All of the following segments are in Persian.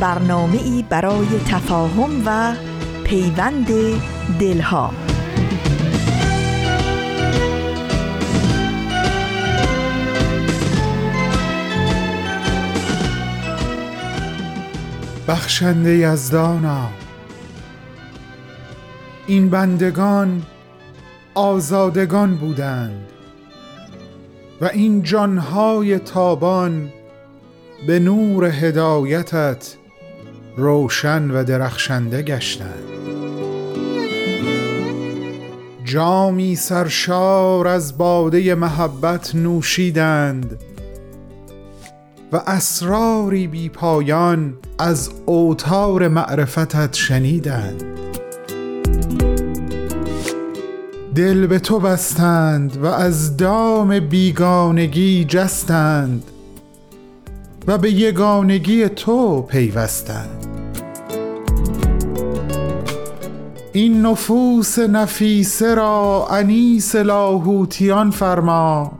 برنامه ای برای تفاهم و پیوند دلها. بخشنده یزدانا این بندگان آزادگان بودند و این جانهای تابان به نور هدایتت روشن و درخشنده گشتند. جامی سرشار از باده محبت نوشیدند و اسراری بی پایان از اوتار معرفتت شنیدند. دل به تو بستند و از دام بیگانگی جستند و به یگانگی تو پیوستند. این نفوس نفیسه را انیس لاهوتیان فرما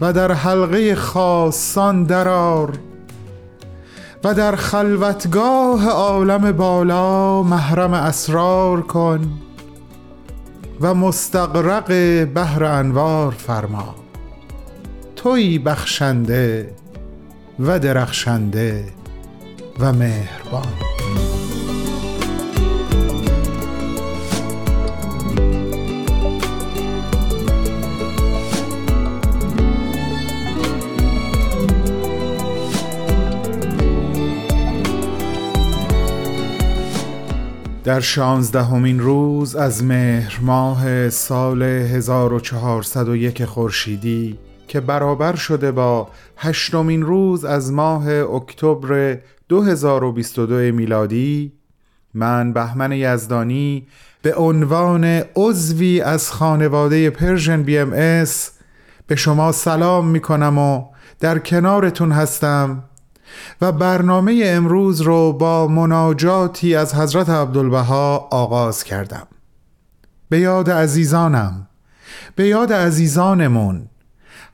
و در حلقه خاصان درار و در خلوتگاه عالم بالا محرم اسرار کن و مستقرق بحر انوار فرما. توی بخشنده و درخشنده و مهربان. در شانزدهمین روز از مهر ماه سال 1401 خورشیدی که برابر شده با هشتمین روز از ماه اکتبر 2022 میلادی من بهمن یزدانی به عنوان عضوی از خانواده Persian BMS به شما سلام می کنم و در کنارتون هستم. و برنامه امروز رو با مناجاتی از حضرت عبدالبها آغاز کردم. به یاد عزیزانم به یاد عزیزانمون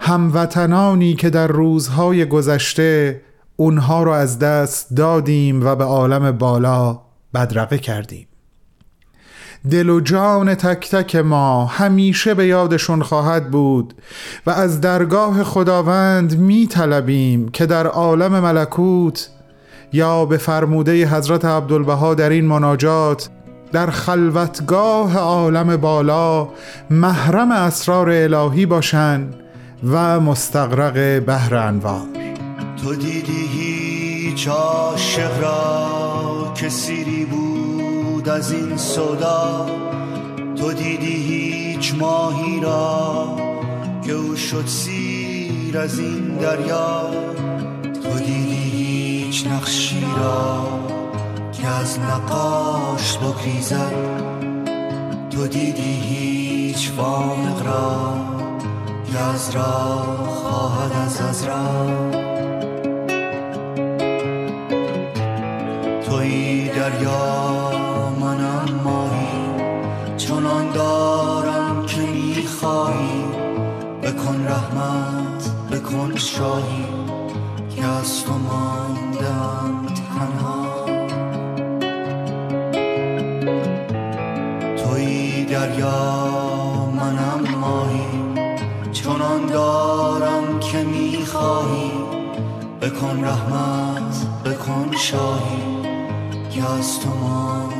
هموطنانی که در روزهای گذشته اونها رو از دست دادیم و به عالم بالا بدرقه کردیم. دل و جان تک تک ما همیشه به یادشون خواهد بود و از درگاه خداوند می طلبیم که در عالم ملکوت یا به فرموده حضرت عبدالبها در این مناجات در خلوتگاه عالم بالا محرم اسرار الهی باشند و مستقرق بحر انوار. تو دیدی هیچ عاشق را که سیری بود؟ از این صدا تو دیدی هیچ ماهی را که او شد سیر از این دریا. تو دیدی هیچ نقشی را که از نقاش بگریزد. تو دیدی هیچ فامق را از را خواهد از از را توی دریا می‌خواهی بکن رحمت بکن شاهی که از تو ماندم تنها. توی دریا چنان دارم که می‌خواهی. بکن رحمت بکن شاهی که از تو ماندم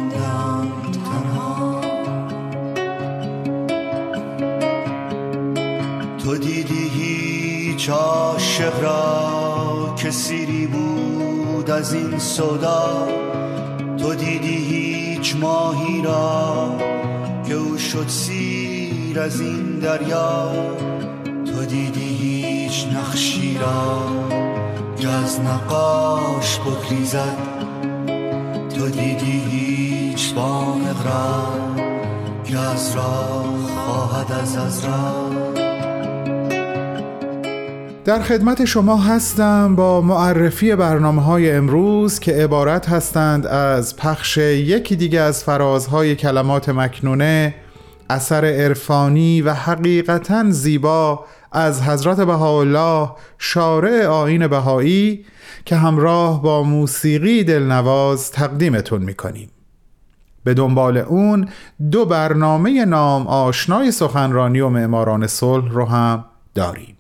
هیچ عاشق را که سیری بود از این صدا تو دیدی هیچ ماهی را که او شد سیر از این دریا. هیچ نقشی را که از نقاش بگریزد. تو دیدی هیچ بامق را که از راه خواهد از از راه در خدمت شما هستم با معرفی برنامه های امروز که عبارت هستند از پخش یکی دیگه از فرازهای کلمات مکنونه اثر عرفانی و حقیقتا زیبا از حضرت بهاءالله شارع آین بهایی که همراه با موسیقی دلنواز تقدیمتون می‌کنیم. به دنبال اون دو برنامه نام آشنای سخنرانی و معماران صلح رو هم داریم.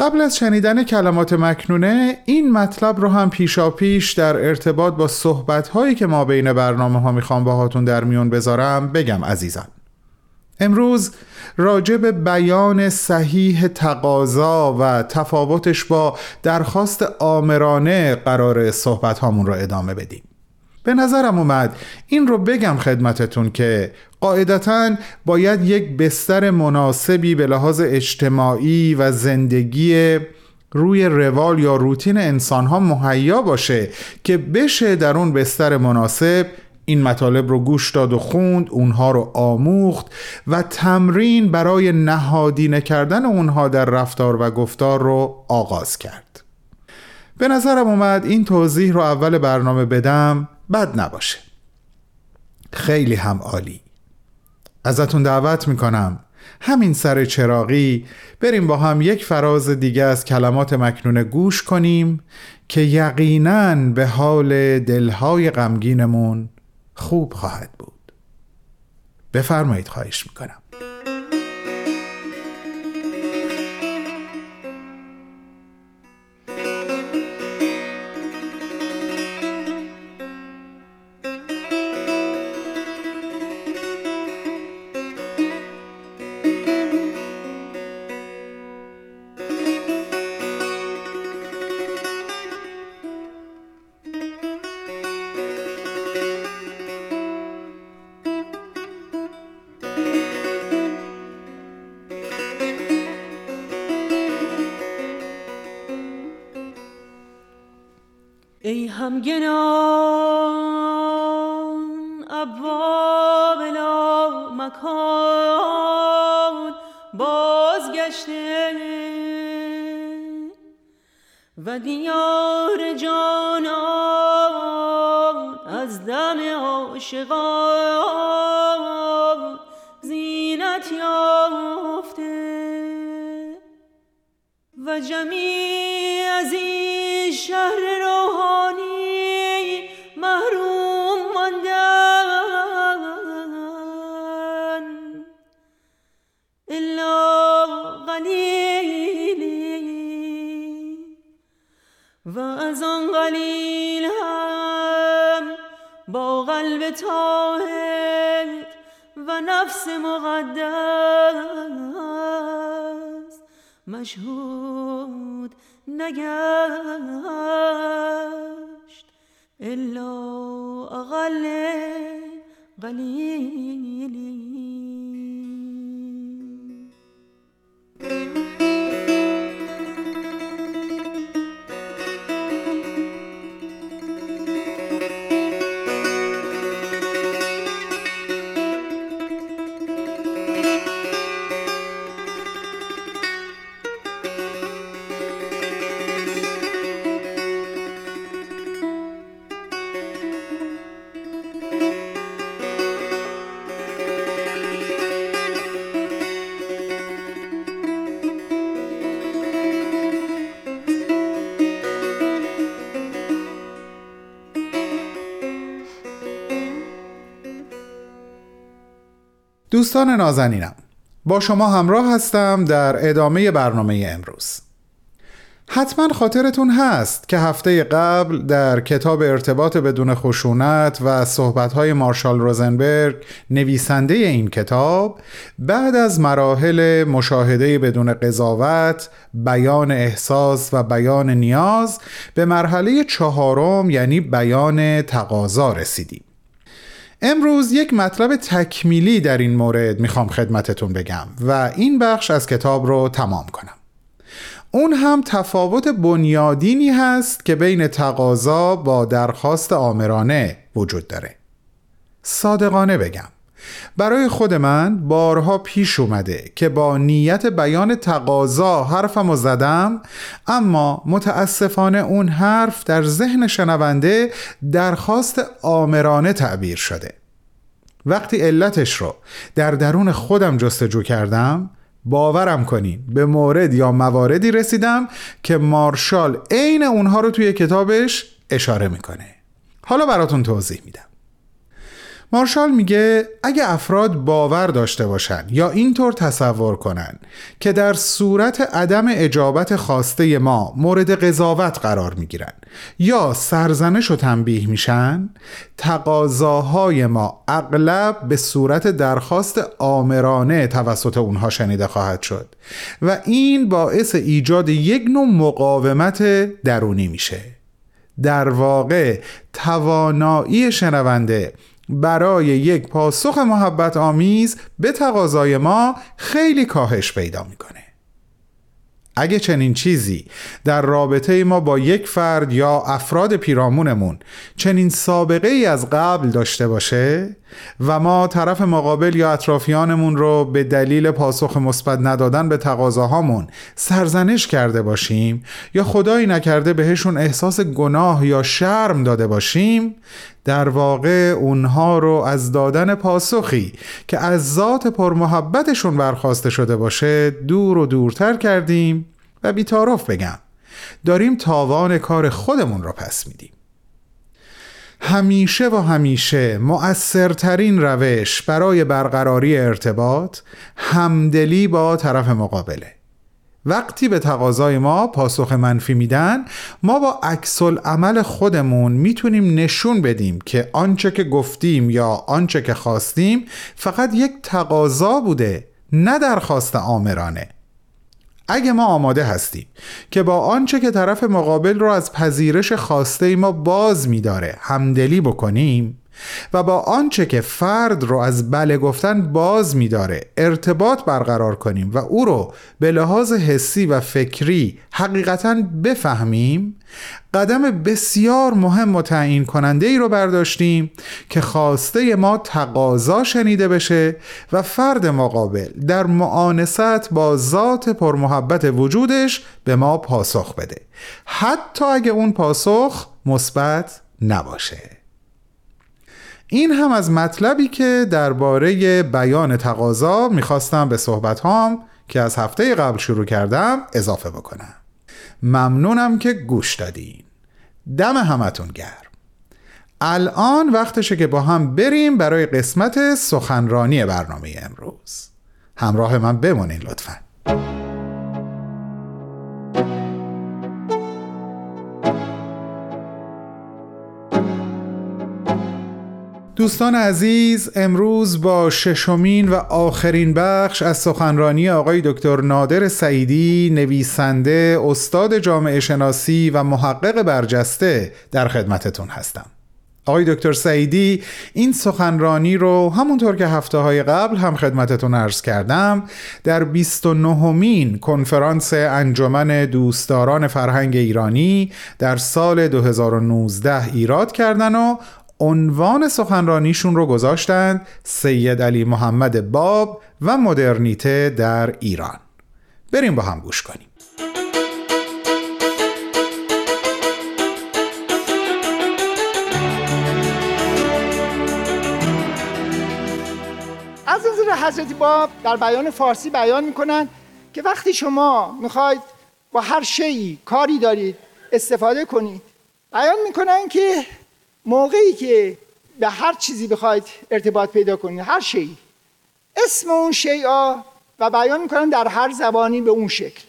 قبل از شنیدن کلمات مکنونه این مطلب رو هم پیشا پیش در ارتباط با صحبت هایی که ما بین برنامه ها می‌خوام باهاتون در میون بذارم بگم عزیزان. امروز راجع به بیان صحیح تقاضا و تفاوتش با درخواست آمرانه قرار صحبت هامون رو ادامه بدیم. به نظرم اومد. این رو بگم خدمتتون که قاعدتا باید یک بستر مناسبی به لحاظ اجتماعی و زندگی روی روال یا روتین انسان ها مهیا باشه که بشه در اون بستر مناسب این مطالب رو گوش داد و خوند اونها رو آموخت و تمرین برای نهادینه کردن اونها در رفتار و گفتار رو آغاز کرد. به نظرم اومد این توضیح رو اول برنامه بدم. بد نباشه. خیلی هم عالی. ازتون دعوت می‌کنم. همین سر چراغی بریم با هم یک فراز دیگه از کلمات مکنونه گوش کنیم که یقیناً به حال دلهای غمگینمون خوب خواهد بود. بفرمایید خواهش می‌کنم. همگنان ابواب لا مکان بازگشته و دیار جانان از دم عاشقان مقدس مشهود نگشت الا اقل قلیلی. دوستان نازنینم با شما همراه هستم در ادامه برنامه امروز. حتما خاطرتون هست که هفته قبل در کتاب ارتباط بدون خشونت و صحبتهای مارشال روزنبرگ نویسنده این کتاب بعد از مراحل مشاهده بدون قضاوت بیان احساس و بیان نیاز به مرحله چهارم یعنی بیان تقاضا رسیدیم. امروز یک مطلب تکمیلی در این مورد می‌خوام خدمتتون بگم و این بخش از کتاب رو تمام کنم. اون هم تفاوت بنیادینی هست که بین تقاضا با درخواست آمرانه وجود داره. صادقانه بگم. برای خود من بارها پیش اومده که با نیت بیان تقاضا حرفم و زدم اما متاسفانه اون حرف در ذهن شنونده درخواست آمرانه تعبیر شده. وقتی علتش رو در درون خودم جستجو کردم باورم کنین به مورد یا مواردی رسیدم که مارشال عین اونها رو توی کتابش اشاره می‌کنه. حالا براتون توضیح میدم. مارشال میگه اگه افراد باور داشته باشن یا اینطور تصور کنن که در صورت عدم اجابت خواسته ما مورد قضاوت قرار می‌گیرن یا سرزنش و تنبیه میشن تقاضاهای ما اغلب به صورت درخواست آمرانه توسط اونها شنیده خواهد شد و این باعث ایجاد یک نوع مقاومت درونی میشه. در واقع توانایی شنونده برای یک پاسخ محبت آمیز به تقاضای ما خیلی کاهش پیدا می‌کنه. اگه چنین چیزی در رابطه ما با یک فرد یا افراد پیرامونمون چنین سابقه ای از قبل داشته باشه و ما طرف مقابل یا اطرافیانمون رو به دلیل پاسخ مثبت ندادن به تقاضاهامون سرزنش کرده باشیم یا خدایی نکرده بهشون احساس گناه یا شرم داده باشیم در واقع اونها رو از دادن پاسخی که از ذات پرمحبتشون برخواسته شده باشه دور و دورتر کردیم و بیتارف بگم داریم تاوان کار خودمون رو پس میدیم. همیشه و همیشه مؤثرترین روش برای برقراری ارتباط همدلی با طرف مقابله. وقتی به تقاضای ما پاسخ منفی میدن ما با عکس عمل خودمون می‌تونیم نشون بدیم که آنچه که گفتیم یا آنچه که خواستیم فقط یک تقاضا بوده نه درخواست آمرانه. اگه ما آماده هستیم که با آنچه که طرف مقابل رو از پذیرش خواسته ما باز میداره همدلی بکنیم و با آنچه که فرد رو از بله گفتن باز میداره ارتباط برقرار کنیم و او رو به لحاظ حسی و فکری حقیقتا بفهمیم قدم بسیار مهم و تعیین کننده ای رو برداشتیم که خواسته ما تقاضا شنیده بشه و فرد مقابل در معانست با ذات پرمحبت وجودش به ما پاسخ بده. حتی اگه اون پاسخ مثبت نباشه. این هم از مطلبی که درباره بیان تقاضا می‌خواستم به صحبت هام که از هفته قبل شروع کردم اضافه بکنم. ممنونم که گوش دادین. دم همتون گرم. الان وقتشه که با هم بریم برای قسمت سخنرانی برنامه امروز. همراه من بمونین لطفاً. دوستان عزیز امروز با ششمین و آخرین بخش از سخنرانی آقای دکتر نادر سعیدی نویسنده استاد جامعه شناسی و محقق برجسته در خدمتتون هستم. آقای دکتر سعیدی این سخنرانی رو همونطور که هفته های قبل هم خدمتتون عرض کردم در 29 مین کنفرانس انجمن دوستداران فرهنگ ایرانی در سال 2019 ایراد کردن و عنوان سخنرانیشون رو گذاشتند سید علی محمد باب و مدرنیته در ایران. بریم با هم گوش کنیم. از نظر حضرت باب در بیان فارسی بیان می‌کنن که وقتی شما می‌خواید با هر شیعی کاری دارید استفاده کنید بیان می‌کنن که موقعی که به هر چیزی بخواید ارتباط پیدا کنید هر شی. اسم اون شیعا و بیان می‌کنن در هر زبانی به اون شکل.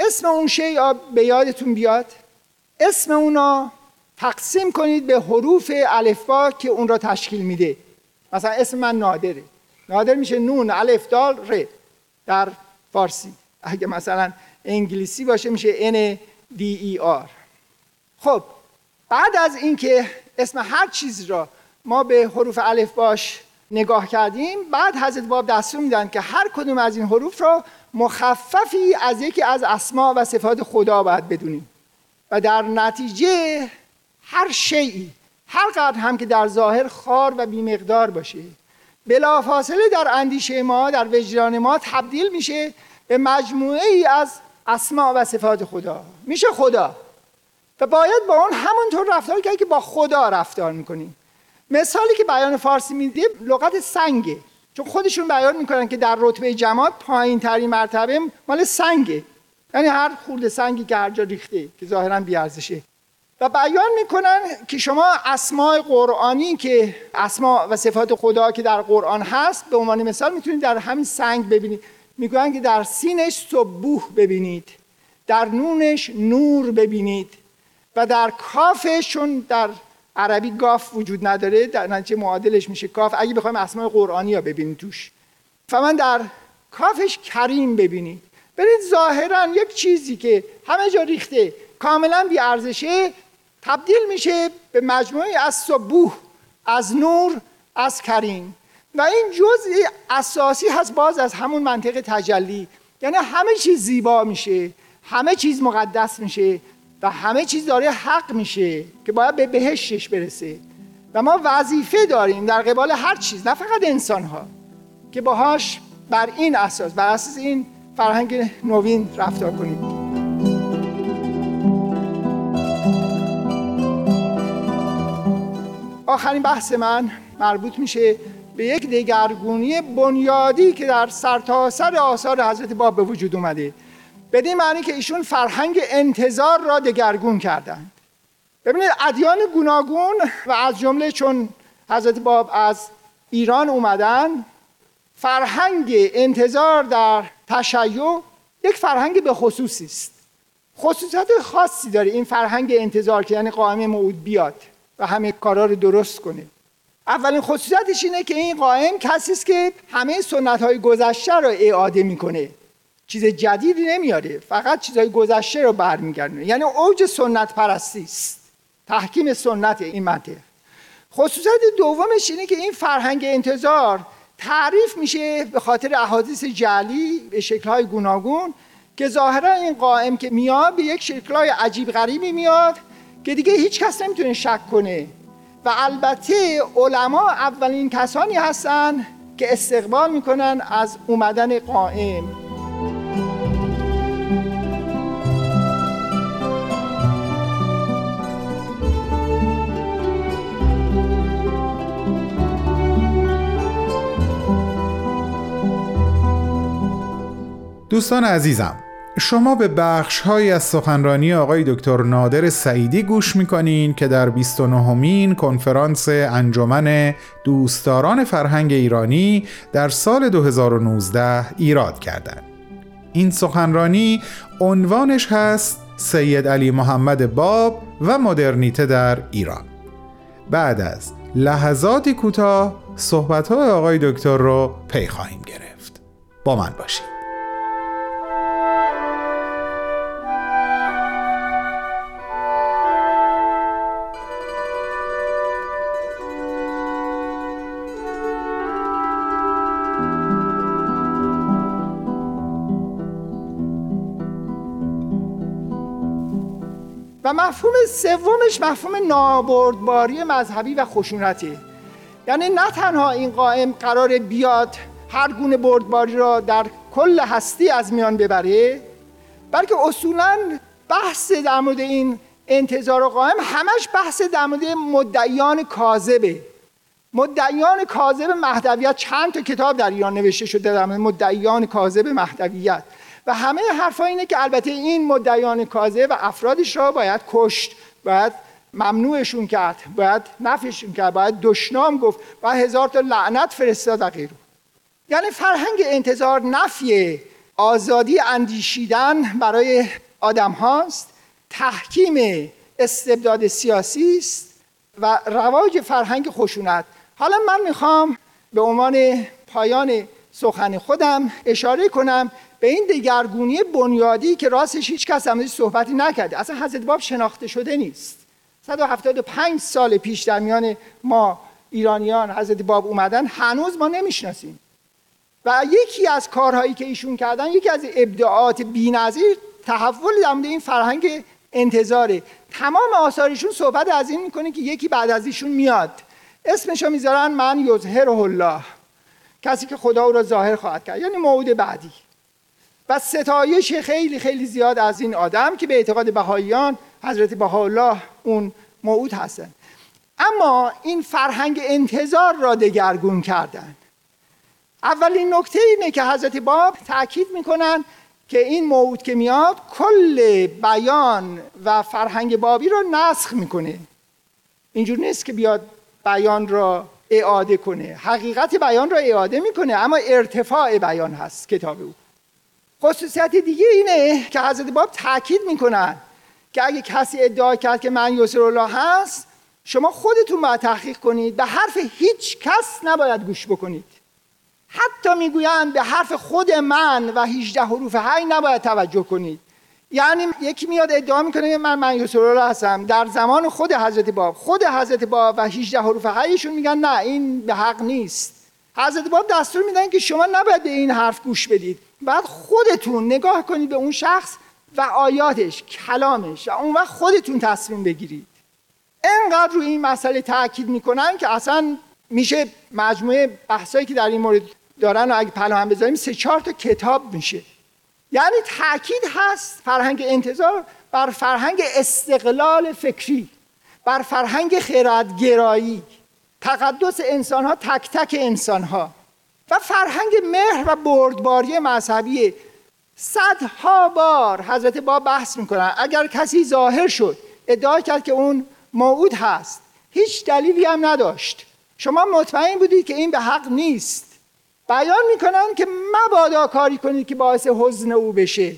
اسم اون شیعا به یادتون بیاد. اسم اونا تقسیم کنید به حروف الفبا که اون را تشکیل میده. مثلا اسم من نادره. نادر میشه نون الف دال ر. در فارسی. اگه مثلا انگلیسی باشه میشه N D E R. خب بعد از اینکه اسم هر چیز را ما به حروف الف باش نگاه کردیم بعد حضرت باب دستور میدن که هر کدوم از این حروف رو مخففی از یکی از اسما و صفات خدا باید بدونیم. و در نتیجه هر شیعی هر قدر هم که در ظاهر خار و بیمقدار باشه بلافاصله در اندیشه ما در وجدان ما تبدیل میشه به مجموعه ای از اسما و صفات خدا. میشه خدا. و باید با اون همونطور رفتار کرد که با خدا رفتار می‌کنیم مثالی که بیان فارسی میده لغت سنگه. چون خودشون بیان می‌کنن که در رتبه جماعت پایین ترین مرتبه مال سنگه. یعنی هر خورده سنگی که هر جا ریخته که ظاهرا بیارزشه. و بیان می‌کنن که شما اسماء قرآنی که اسما و صفات خدا که در قرآن هست به عنوان مثال می‌تونید در همین سنگ ببینید. می‌گوین که در سینش صبوح ببینید. در نونش نور ببینید. و در کافش چون در عربی گاف وجود نداره در نتیجه معادلش میشه کاف. اگه بخوایم اسماء قرآنی ها ببینید توش. فمن در کافش کریم ببینید. برید ظاهرا یک چیزی که همه جا ریخته کاملا بی ارزشه تبدیل میشه به مجموعه از صبوح از نور از کریم. و این جزء اساسی هست باز از همون منطق تجلی. یعنی همه چیز زیبا میشه همه چیز مقدس میشه. و همه چیز داره حق میشه که باید به بهشتش برسه. و ما وظیفه داریم در قبال هر چیز نه فقط انسان ها که باهاش بر این اساس بر اساس این فرهنگ نوین رفتار کنیم. آخرین بحث من مربوط میشه به یک دگرگونی بنیادی که در سرتاسر آثار حضرت باب به وجود اومده. بدین معنی که ایشون فرهنگ انتظار را دگرگون کردند. ببینید ادیان گوناگون و از جمله چون حضرت باب از ایران اومدن فرهنگ انتظار در تشیع یک فرهنگ به خصوصی است. خصوصیت خاصی داره این فرهنگ انتظار که یعنی قائم موعود بیاد و همه کارا رو درست کنه. اولین خصوصیتش اینه که این قائم کسی است که همه سنت های گذشته رو اعاده می‌کنه. چیز جدیدی نمیاره فقط چیزهای گذشته رو برمیگردونه یعنی اوج سنت پرستی است. تحکیم سنت این منطق. خصوصیت دومش اینه که این فرهنگ انتظار تعریف میشه به خاطر احادیث جعلی به شکلهای گوناگون که ظاهرا این قائم که میاد به یک شکلهای عجیب غریبی میاد که دیگه هیچ کس نمی‌تونه شک کنه. و البته علما اولین کسانی هستن که استقبال می‌کنن از اومدن قائم. دوستان عزیزم شما به بخش های از سخنرانی آقای دکتر نادر سعیدی گوش می‌کنین که در 29 مین کنفرانس انجمن دوستداران فرهنگ ایرانی در سال 2019 ایراد کردند. این سخنرانی عنوانش هست سید علی محمد باب و مدرنیته در ایران. بعد از لحظاتی کوتاه صحبت های آقای دکتر رو پی خواهیم گرفت. با من باشید. مفهوم سومش مفهوم نابردباری مذهبی و خشونتی. یعنی نه تنها این قائم قرار بیاد هر گونه بردباری را در کل هستی از میان ببره بلکه اصولا بحث در مورد این انتظار و قائم همش بحث در مورد مدعیان کاذبه. مدعیان کاذب مهدویت چند تا کتاب در ایران نوشته شده در مدعیان کاذب مهدویت. و همه حرفا اینه که البته این مدعیان کاذب و افرادش را باید کشت باید ممنوعشون کرد باید نفشون کرد باید دشنام گفت باید هزار تا لعنت فرستاد و یعنی فرهنگ انتظار نفی آزادی اندیشیدن برای آدم هاست تحکیم استبداد سیاسی است و رواج فرهنگ خشونت. حالا من می‌خوام به عنوان پایان سخن خودم اشاره کنم به این دگرگونی بنیادی که راستش هیچ کس هم صحبتی نکرده. اصلا حضرت باب شناخته شده نیست. 175 سال پیش در میان ما ایرانیان حضرت باب اومدن هنوز ما نمی‌شناسیم. و یکی از کارهایی که ایشون کردن یکی از ابداعات بی‌نظیر تحول در این فرهنگ انتظاره. تمام آثارشون صحبت از این می‌کنه که یکی بعد از ایشون میاد. اسمشو می‌ذارن من یظهر الله کسی که خدا او را ظاهر خواهد کرد. یعنی موعود بعدی. و ستایش خیلی خیلی زیاد از این آدم که به اعتقاد بهاییان حضرت بهاءالله اون موعود هستن. اما این فرهنگ انتظار را دگرگون کردن. اولین نکته اینه که حضرت باب تاکید می‌کنن که این موعود که میاد کل بیان و فرهنگ بابی را نسخ می‌کنه. اینجور نیست که بیاد بیان را اعاده کنه. حقیقت بیان را اعاده می‌کنه اما ارتفاع بیان هست کتاب او. خصوصیت دیگه اینه که حضرت باب تاکید می‌کنن که اگه کسی ادعا کرد که من یسر الله هست شما خودتون باید تحقیق کنید. به حرف هیچ کس نباید گوش بکنید. حتی می‌گویند به حرف خود من و 18 حروف هی نباید توجه کنید. یعنی یکی میاد ادعا می‌کنه من من یسر هستم. در زمان خود حضرت باب خود حضرت باب و 18 حروف هیشون میگن نه این به حق نیست. حضرت باب دستور میدن که شما نباید به این حرف گوش بدید. بعد خودتون نگاه کنید به اون شخص و آیاتش کلامش و اون وقت خودتون تصمیم بگیرید. انقدر روی این مسئله تاکید می‌کنن که اصلا میشه مجموعه بحثایی که در این مورد دارن و اگه پلا هم بذاریم سه چهار تا کتاب میشه. یعنی تاکید هست فرهنگ انتظار بر فرهنگ استقلال فکری بر فرهنگ خیراتگرایی. تقدس انسان ها تک تک انسان ها و فرهنگ مهر و بردباری مذهبی صدها بار حضرت با بحث می‌کنن. اگر کسی ظاهر شد ادعا کرد که اون موعود هست. هیچ دلیلی هم نداشت. شما مطمئن بودید که این به حق نیست. بیان می‌کنن که مبادا کاری کنید که باعث حزن او بشه.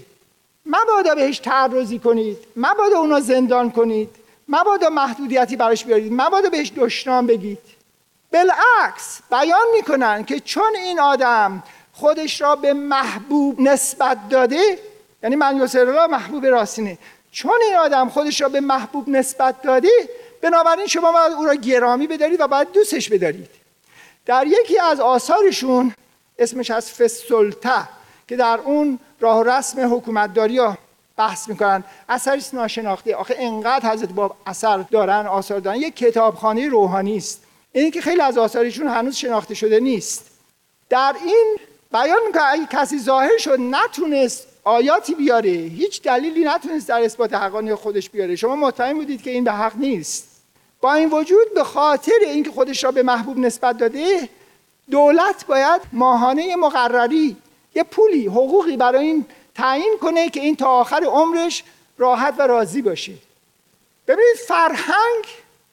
مبادا بهش تعرضی کنید. مبادا اونو زندان کنید. مبادا محدودیتی براش بیارید. مبادا بهش دشنام بگید. بالعکس بیان می‌کنن که چون این آدم خودش را به محبوب نسبت داده یعنی من الله محبوب راستینه. چون این آدم خودش را به محبوب نسبت داده بنابراین شما باید او را گرامی بدارید و باید دوستش بدارید. در یکی از آثارشون اسمش از فسلطه که در اون راه رسم حکومتداری بحث می‌کنن اثری ناشناخته آخه انقدر حضرت باب اثر دارن آثار دارن. یک کتابخانه روحانی است. این که خیلی از آثارشون هنوز شناخته شده نیست. در این بیان می‌کنه اگه کسی ظاهر شد نتونست آیاتی بیاره هیچ دلیلی نتونست در اثبات حقانی خودش بیاره. شما مطمئن بودید که این به حق نیست. این وجود به خاطر اینکه خودش را به محبوب نسبت داده دولت باید ماهانه مقرری یه پولی حقوقی برای این تعیین کنه که این تا آخر عمرش راحت و راضی باشه. ببینید فرهنگ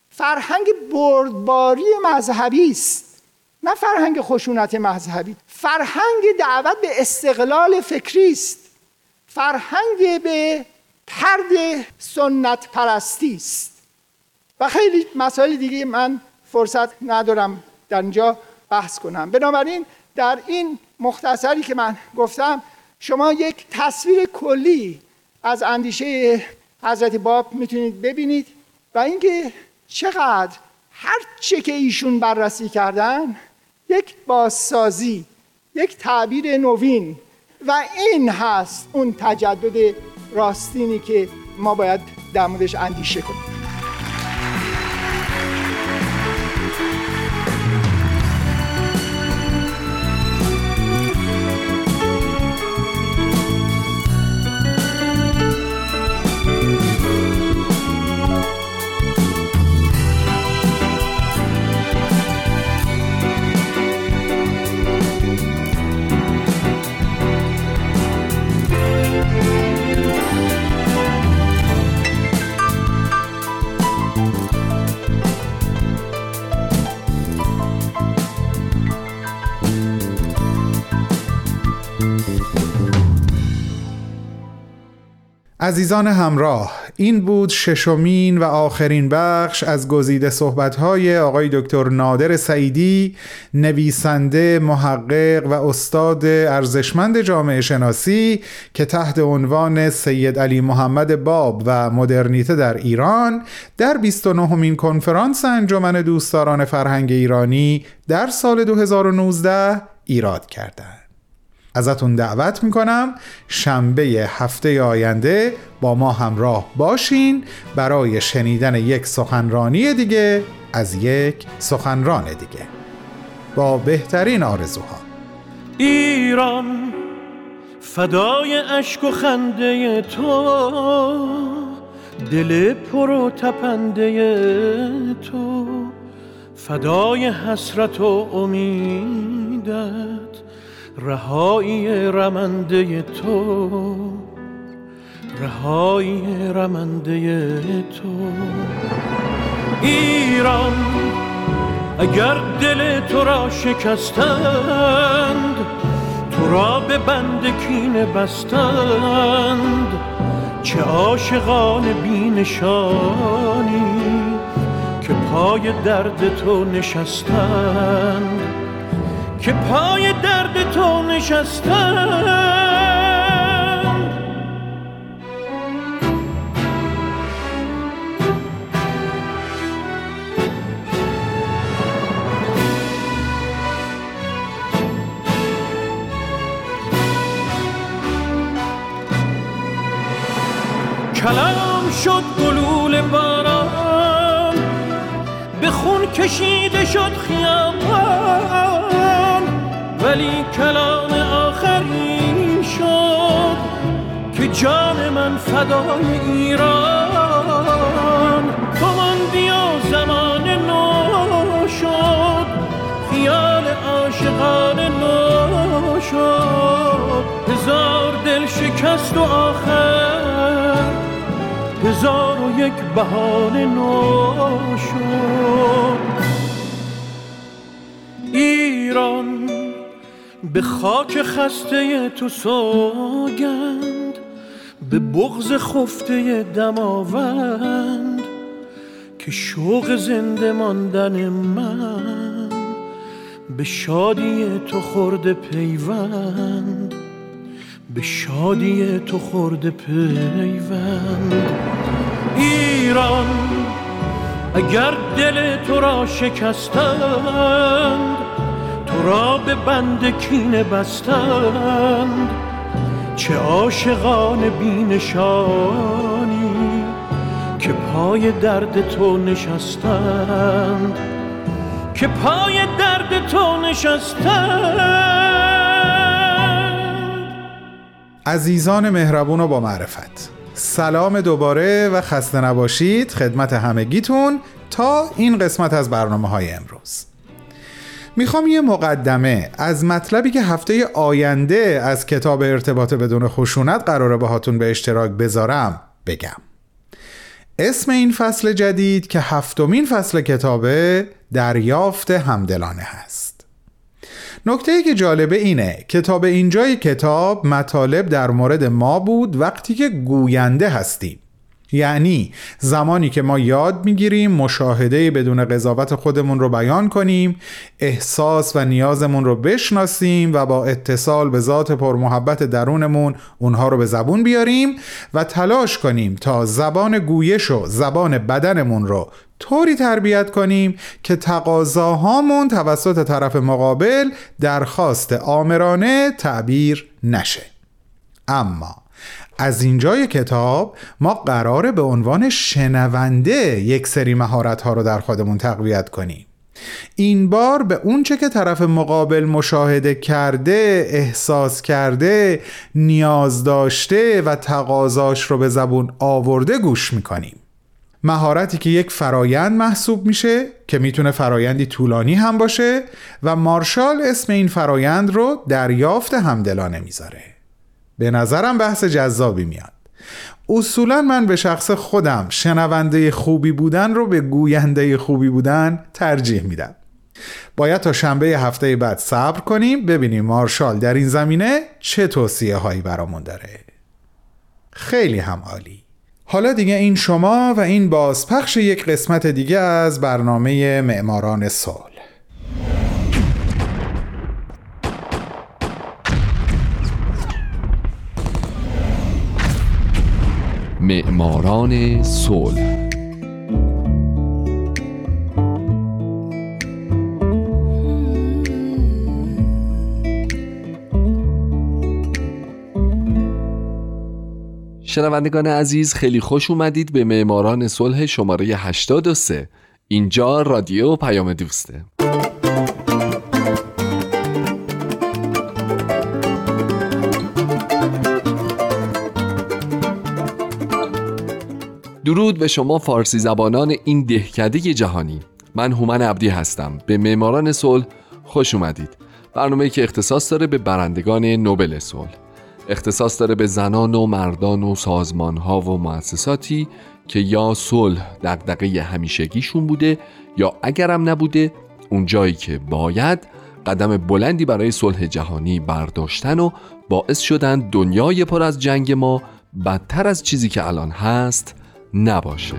فرهنگ بردباری مذهبی است. نه فرهنگ خشونت مذهبی. فرهنگ دعوت به استقلال فکری است. فرهنگ به ترد سنت پرستی است. و خیلی مسائل دیگه من فرصت ندارم در اینجا بحث کنم. بنابراین در این مختصری که من گفتم شما یک تصویر کلی از اندیشه حضرت باب می‌تونید ببینید و اینکه چقدر هر چه که ایشون بررسی کردن یک بازسازی یک تعبیر نوین و این هست اون تجدد راستینی که ما باید در موردش اندیشه کنیم. عزیزان همراه این بود ششمین و آخرین بخش از گزیده صحبت‌های آقای دکتر نادر سعیدی نویسنده محقق و استاد ارزشمند جامعه شناسی که تحت عنوان سید علی محمد باب و مدرنیته در ایران در 29 مین کنفرانس انجمن دوستداران فرهنگ ایرانی در سال 2019 ایراد کردند. ازتون دعوت می‌کنم. شنبه هفته آینده با ما همراه باشین. برای شنیدن یک سخنرانی دیگه از یک سخنران دیگه. با بهترین آرزوها. ایران فدای اشک و خنده تو. دل پر و تپنده تو. فدای حسرت و امیدت. رهایی رمنده تو رهایی رمنده تو. ایران اگر دل تو را شکستند تو را به بند کینه بستند. چه عاشقان بینشانی که پای درد تو نشستند. که پای درد تو نشستند کلام شد گلول باران به خون کشیده شد خیابان. ولی کلام آخری شد که جان من فدای ایران. تو بیا زمان نو شد خیال عاشقان نو شد. هزار دل شکست و آخر هزار و یک بهانه نو شد. ایران به خاک خسته تو سوگند به بغز خفته دماوند که شوق زنده ماندن من به شادی تو خورده پیوند به شادی تو خورده پیوند. ایران اگر دل تو را شکستند را به بند کینه بستند. چه عاشقان بینشانی که پای درد تو نشستند. که پای درد تو نشستند. عزیزان مهربون و با معرفت. سلام دوباره و خسته نباشید خدمت همگیتون تا این قسمت از برنامه های امروز. می‌خوام یه مقدمه. از مطلبی که هفته آینده از کتاب ارتباط بدون خشونت قراره باهاتون به اشتراک بذارم بگم. اسم این فصل جدید که هفتمین فصل کتابه دریافت همدلانه هست. نکته ای که جالبه اینه کتاب اینجای کتاب مطالب در مورد ما بود وقتی که گوینده هستیم. یعنی زمانی که ما یاد می‌گیریم مشاهده بدون قضاوت خودمون رو بیان کنیم احساس و نیازمون رو بشناسیم و با اتصال به ذات پرمحبت درونمون اونها رو به زبون بیاریم و تلاش کنیم تا زبان گویش و زبان بدنمون رو طوری تربیت کنیم که تقاضاهامون توسط طرف مقابل درخواست آمرانه تعبیر نشه. اما از اینجای کتاب ما قراره به عنوان شنونده یک سری مهارت ها رو در خودمون تقویت کنیم. این بار به اونچه که طرف مقابل مشاهده کرده احساس کرده نیاز داشته و تقاضاش رو به زبون آورده گوش می‌کنیم. مهارتی که یک فرایند محسوب میشه که می‌تونه فرایندی طولانی هم باشه و مارشال اسم این فرایند رو دریافت همدلانه می‌ذاره. به نظرم بحث جذابی میاد. اصولا من به شخص خودم شنونده خوبی بودن رو به گوینده خوبی بودن ترجیح میدم. باید تا شنبه هفته بعد صبر کنیم ببینیم مارشال در این زمینه چه توصیه هایی برامون داره. خیلی هم عالی. حالا دیگه این شما و این بازپخش یک قسمت دیگه از برنامه معماران صلح. معماران صلح. شنوندگان عزیز خیلی خوش اومدید به معماران صلح شماره 83 اینجا رادیو پیام دوسته. درود به شما فارسی زبانان این دهکده جهانی. من هومن عبدی هستم. به معماران صلح خوش اومدید. برنامه که اختصاص داره به برندگان نوبل صلح. اختصاص داره به زنان و مردان و سازمان ها و مؤسساتی که یا صلح دقدقه همیشگیشون بوده یا اگرم نبوده اون جایی که باید قدم بلندی برای صلح جهانی برداشتن و باعث شدن دنیای پر از جنگ ما بدتر از چیزی که الان هست نباشه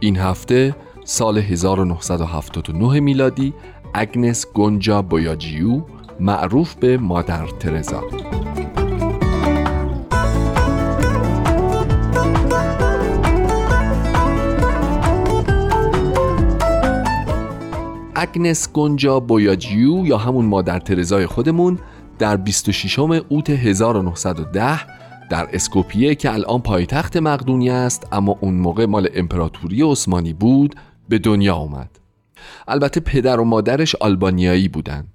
این هفته سال 1979 میلادی اگنس گونجا بویاجیو معروف به مادر ترزا. اگنس گونجا بویاجیو یا همون مادر ترزای خودمون در 26 اوت 1910 در اسکوپیه که الان پایتخت مقدونی است اما اون موقع مال امپراتوری عثمانی بود به دنیا آمد البته پدر و مادرش آلبانیایی بودند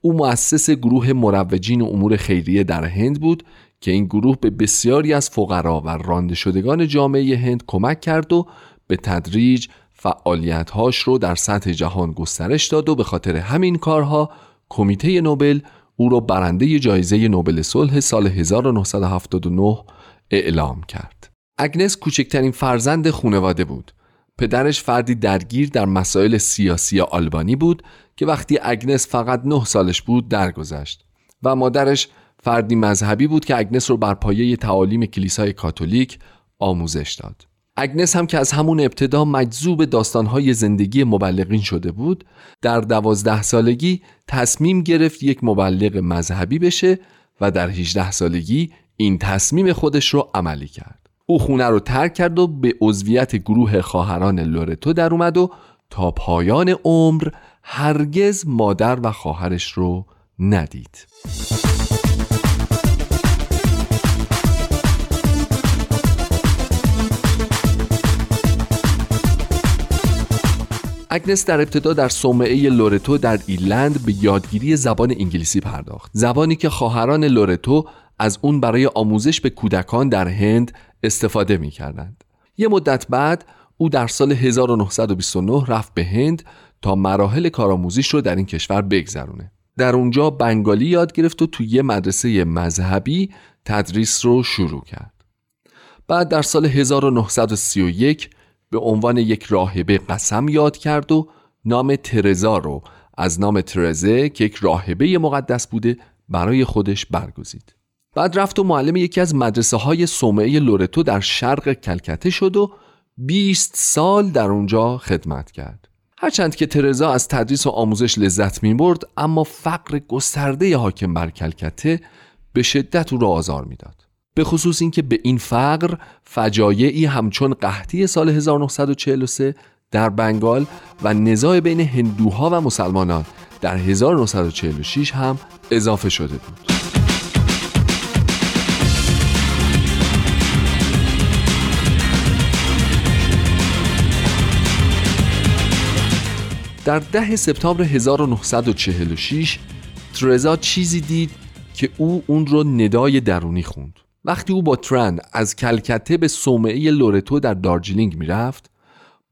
او مؤسس گروه مروجین امور خیریه در هند بود که این گروه به بسیاری از فقرا و رانده شدگان جامعه هند کمک کرد و به تدریج فعالیتهاش رو در سطح جهان گسترش داد و به خاطر همین کارها کمیته نوبل او را برنده جایزه نوبل صلح سال 1979 اعلام کرد. اگنس کوچکترین فرزند خانواده بود. پدرش فردی درگیر در مسائل سیاسی آلبانی بود که وقتی اگنس فقط نه سالش بود درگذشت و مادرش فردی مذهبی بود که اگنس رو بر پایه تعالیم کلیسای کاتولیک آموزش داد. اگنس هم که از همون ابتدا مجذوب داستانهای زندگی مبلغین شده بود در دوازده سالگی تصمیم گرفت یک مبلغ مذهبی بشه و در 18 سالگی این تصمیم خودش رو عملی کرد. او خونه رو ترک کرد و به عضویت گروه خواهران لورتو در اومد و تا پایان عمر هرگز مادر و خواهرش رو ندید. اگنس در ابتدا در صومعه لورتو در ایرلند به یادگیری زبان انگلیسی پرداخت زبانی که خواهران لورتو از اون برای آموزش به کودکان در هند استفاده می کردند. یه مدت بعد او در سال 1929 رفت به هند تا مراحل کارآموزیش رو در این کشور بگذرونه. در اونجا بنگالی یاد گرفت و توی یه مدرسه مذهبی تدریس رو شروع کرد. بعد در سال 1931 به عنوان یک راهبه قسم یاد کرد و نام ترزا رو از نام ترزه که یک راهبه مقدس بوده برای خودش برگزید. بعد رفت و معلم یکی از مدرسه های صومعه لورتو در شرق کلکته شد و 20 سال در اونجا خدمت کرد. هرچند که ترزا از تدریس و آموزش لذت می برد اما فقر گسترده حاکم بر کلکته به شدت او را آزار می‌داد. به خصوص اینکه به این فقر فجایعی همچون قحطی سال 1943 در بنگال و نزاع بین هندوها و مسلمانان در 1946 هم اضافه شده بود. در ده سپتامبر 1946 ترزا چیزی دید که او اون رو ندای درونی خوند. وقتی او با ترن از کلکته به صومعه لورتو در دارجیلینگ می‌رفت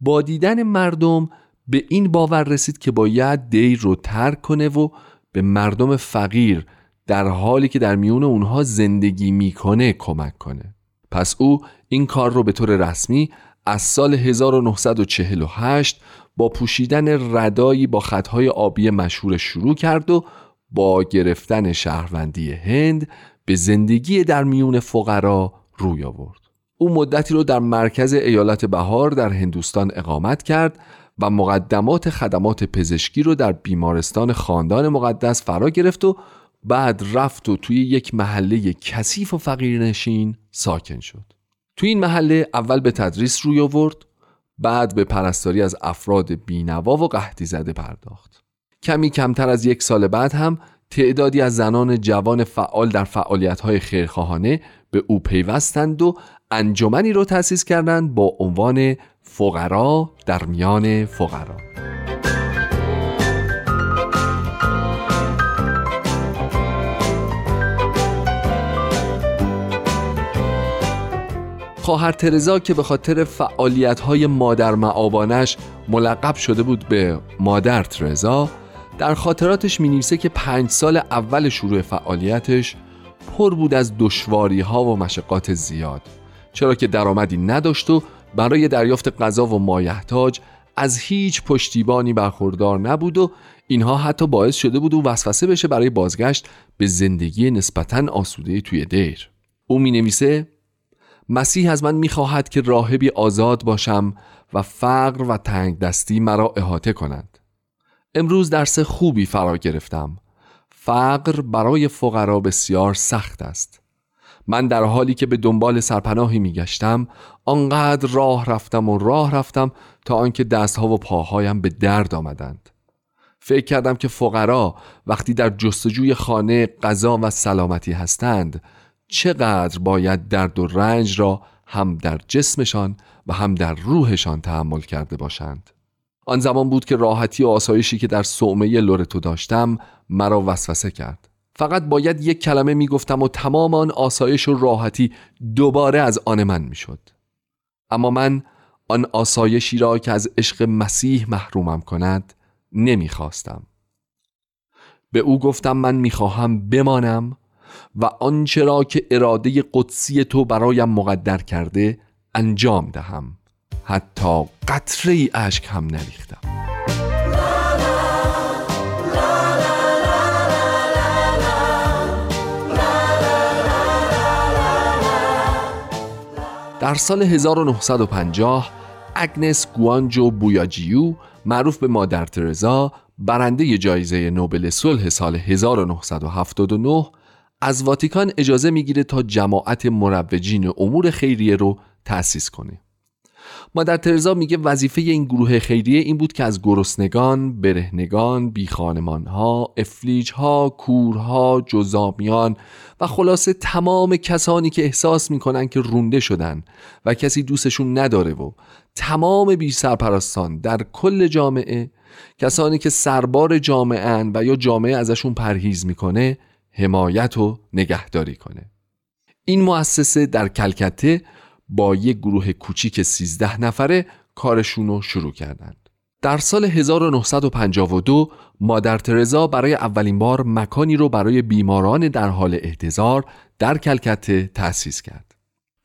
با دیدن مردم به این باور رسید که باید دیر رو ترک کنه و به مردم فقیر در حالی که در میون اونها زندگی می‌کنه کمک کنه. پس او این کار رو به طور رسمی از سال 1948 با پوشیدن ردایی با خطهای آبی مشهور شروع کرد و با گرفتن شهروندی هند به زندگی در میون فقرا روی آورد. او مدتی رو در مرکز ایالت بهار در هندوستان اقامت کرد و مقدمات خدمات پزشکی رو در بیمارستان خاندان مقدس فرا گرفت و بعد رفت و توی یک محله کثیف و فقیرنشین ساکن شد. توی این محله اول به تدریس روی آورد بعد به پرستاری از افراد بینوا و قحطی زده پرداخت. کمی کمتر از یک سال بعد هم تعدادی از زنان جوان فعال در فعالیت‌های خیرخواهانه به او پیوستند و انجمنی رو تأسیس کردند با عنوان فقرا در میان فقرا. خواهر ترزا که به خاطر فعالیت های مادر معابانش ملقب شده بود به مادر ترزا در خاطراتش می که پنج سال اول شروع فعالیتش پر بود از دشواری ها و مشقات زیاد. چرا که درآمدی نداشت و برای دریافت غذا و مایحتاج از هیچ پشتیبانی برخوردار نبود و اینها حتی باعث شده بود و وسوسه بشه برای بازگشت به زندگی نسبتا آسوده توی دیر. او می نویسه مسیح از من می‌خواهد که راهبی آزاد باشم و فقر و تنگ دستی مرا احاطه کنند امروز درس خوبی فرا گرفتم. فقر برای فقرا بسیار سخت است. من در حالی که به دنبال سرپناهی میگشتم آنقدر راه رفتم و راه رفتم تا آنکه دستها و پاهایم به درد آمدند. فکر کردم که فقرا وقتی در جستجوی خانه غذا و سلامتی هستند چقدر باید درد و رنج را هم در جسمشان و هم در روحشان تحمل کرده باشند. آن زمان بود که راحتی و آسایشی که در صومعه لورتو داشتم مرا وسوسه کرد. فقط باید یک کلمه می‌گفتم و تمام آن آسایش و راحتی دوباره از آن من می‌شد. اما من آن آسایشی را که از عشق مسیح محرومم کند نمی‌خواستم. به او گفتم من می‌خواهم بمانم و آنچه را که اراده قدسی تو برایم مقدر کرده انجام دهم. حتی قطره ای اشک هم نریختم. در سال 1950 اگنس گوانجو بویاجیو معروف به مادر ترزا برنده جایزه نوبل صلح سال 1979 از واتیکان اجازه می‌گیره تا جماعت مروجین امور خیریه رو تأسیس کنه. مادر ترزا میگه وظیفه این گروه خیریه این بود که از گرسنگان، برهنگان، بیخانمانها، افلیجها، کورها، جزامیان و خلاصه تمام کسانی که احساس می‌کنن که رونده شدن و کسی دوستشون نداره و تمام بی سرپرستان در کل جامعه کسانی که سربار جامعه و یا جامعه ازشون پرهیز می‌کنه حمایت و نگهداری کنه. این مؤسسه در کلکته با یک گروه کوچیک 13 نفره کارشون رو شروع کردند. در سال 1952 مادر ترزا برای اولین بار مکانی رو برای بیماران در حال احتضار در کلکته تأسیس کرد.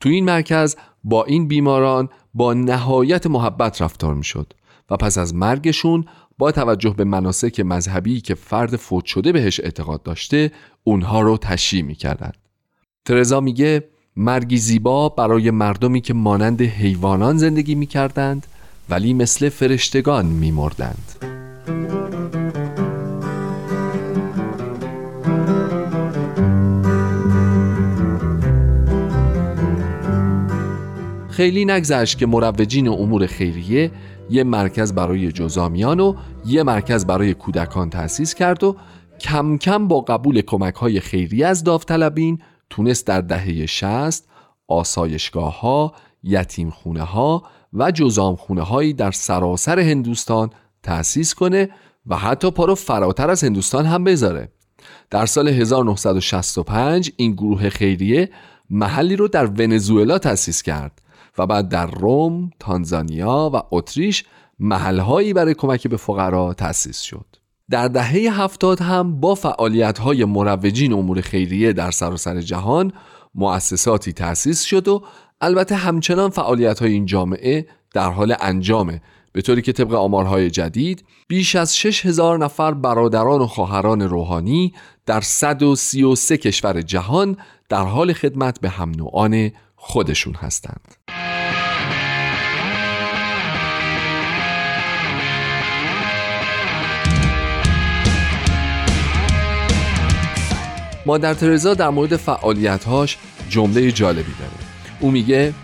تو این مرکز با این بیماران با نهایت محبت رفتار می شد و پس از مرگشون با توجه به مناسک مذهبی که فرد فوت شده بهش اعتقاد داشته اونها رو تشییع می کردن. ترزا میگه مرگی زیبا برای مردمی که مانند حیوانان زندگی می کردند ولی مثل فرشتگان می مردند. خیلی نگذشت که مروجین امور خیریه یه مرکز برای جزامیان و یه مرکز برای کودکان تأسیس کرد و کم کم با قبول کمک های خیریه از داوطلبین تونست در دهه 60 آسایشگاه ها، یتیم خونه ها و جزام خونه هایی در سراسر هندوستان تأسیس کنه و حتی پا فراتر از هندوستان هم بذاره در سال 1965 این گروه خیریه محلی رو در ونزوئلا تأسیس کرد و بعد در روم، تانزانیا و اتریش محلهایی برای کمک به فقرا تأسیس شد. در دهه هفتاد هم با فعالیت های مروجین امور خیریه در سراسر جهان مؤسساتی تأسیس شد و البته همچنان فعالیت های این جامعه در حال انجامه به طوری که طبق آمارهای جدید بیش از 6000 نفر برادران و خواهران روحانی در 133 کشور جهان در حال خدمت به هم نوعان خودشون هستند. مادر ترزا در مورد فعالیتهاش جمله جالبی داره او میگه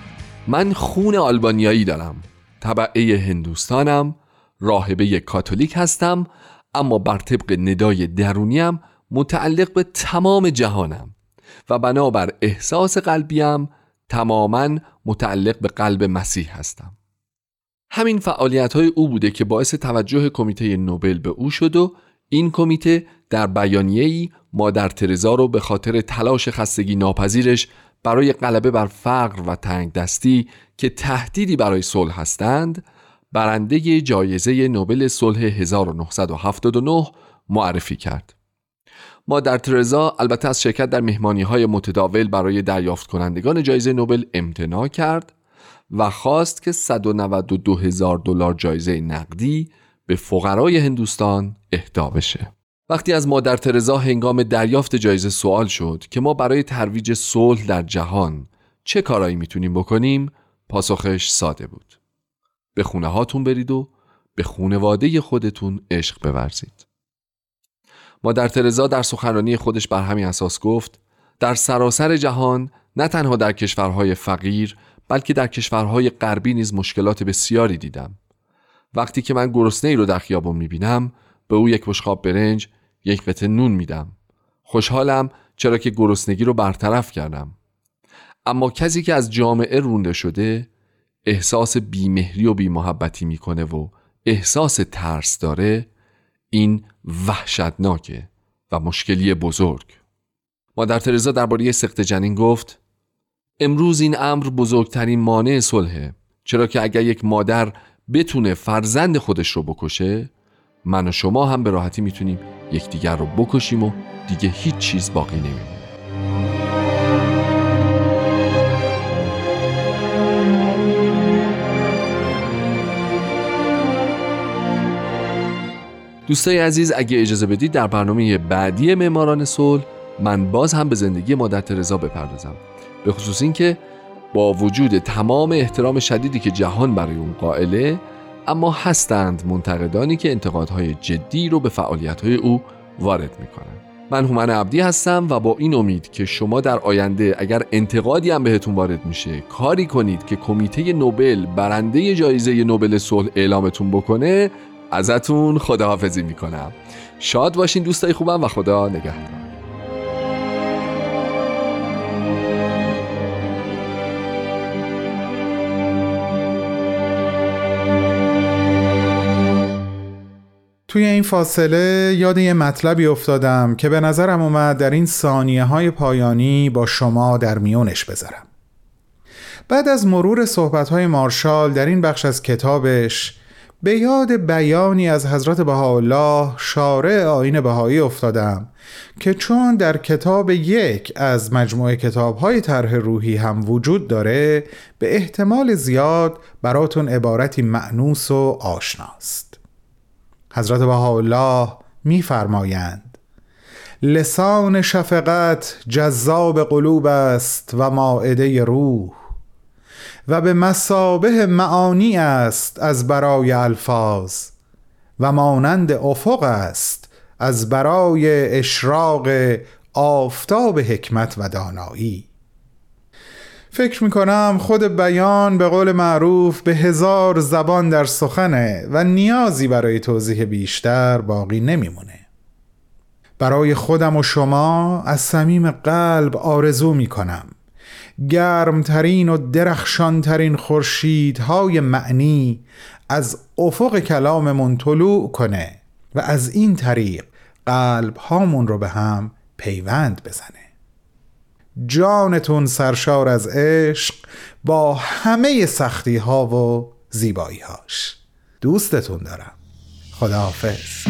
من خون آلبانیایی دارم طبعه هندوستانم راهبه کاتولیک هستم اما بر طبق ندای درونیم متعلق به تمام جهانم و بنابر احساس قلبیم تماما متعلق به قلب مسیح هستم. همین فعالیت های او بوده که باعث توجه کمیته نوبل به او شد و این کمیته در بیانیه‌ای مادر ترزا رو به خاطر تلاش خستگی ناپذیرش برای غلبه بر فقر و تنگ دستی که تهدیدی برای صلح هستند برنده جایزه نوبل صلح 1979 معرفی کرد. مادر ترزا البته از شرکت در مهمانی های متداول برای دریافت کنندگان جایزه نوبل امتناع کرد و خواست که 192 هزار دلار جایزه نقدی به فقرای هندوستان اهدا بشه. وقتی از مادر ترزا هنگام دریافت جایزه سوال شد که ما برای ترویج صلح در جهان چه کارایی می‌تونیم بکنیم پاسخش ساده بود. به خونه هاتون برید و به خونواده خودتون عشق بورزید. مادر ترزا در سخنرانی خودش بر همین اساس گفت در سراسر جهان نه تنها در کشورهای فقیر بلکه در کشورهای غربی نیز مشکلات بسیاری دیدم. وقتی که من گرسنه ای رو در خیابون می‌بینم به او یک بشقاب برنج یک قطعه نون میدم. خوشحالم چرا که گرسنگی رو برطرف کردم. اما کسی که از جامعه رونده شده احساس بیمهری و بیمحبتی می‌کنه و احساس ترس داره این وحشتناکه و مشکلی بزرگ. مادر ترزا درباره سخت جنین گفت امروز این امر بزرگترین مانع صلحه. چرا که اگر یک مادر بتونه فرزند خودش رو بکشه من و شما هم به راحتی می‌تونیم یکدیگر رو بکشیم و دیگه هیچ چیز باقی نمیمونه دوستای عزیز اگه اجازه بدید در برنامه بعدی معماران صلح من باز هم به زندگی مادر ترزا بپردازم. به خصوص اینکه با وجود تمام احترام شدیدی که جهان برای اون قائله اما هستند منتقدانی که انتقادهای جدی رو به فعالیتهای او وارد می‌کنن. من هومن عبدی هستم و با این امید که شما در آینده اگر انتقادی هم بهتون وارد میشه کاری کنید که کمیته نوبل برنده جایزه نوبل صلح اعلامتون بکنه ازتون خداحافظی می‌کنم. شاد باشین دوستای خوبم و خدا نگهدار. توی این فاصله یاد یه مطلبی افتادم که به نظرم اومد در این ثانیه های پایانی با شما در میونش بذارم. بعد از مرور صحبت های مارشال در این بخش از کتابش به یاد بیانی از حضرت بهاءالله شارع آین بهایی افتادم که چون در کتاب یک از مجموعه کتاب های طرح روحی هم وجود داره به احتمال زیاد براتون عبارتی معنوس و آشناست. حضرت بهاءالله میفرمایند لسان شفقت جذاب قلوب است و ماعده روح و به مسابه معانی است از برای الفاظ و مانند افق است از برای اشراق آفتاب حکمت و دانایی. فکر می‌کنم خود بیان به قول معروف به هزار زبان در سخنه و نیازی برای توضیح بیشتر باقی نمیمونه. برای خودم و شما از صمیم قلب آرزو می‌کنم. گرمترین و درخشانترین خورشیدهای معنی از افق کلاممون طلوع کنه و از این طریق قلب هامون رو به هم پیوند بزنه. جانتون سرشار از عشق با همه سختی ها و زیبایی هاش دوستتون دارم. خداحافظ.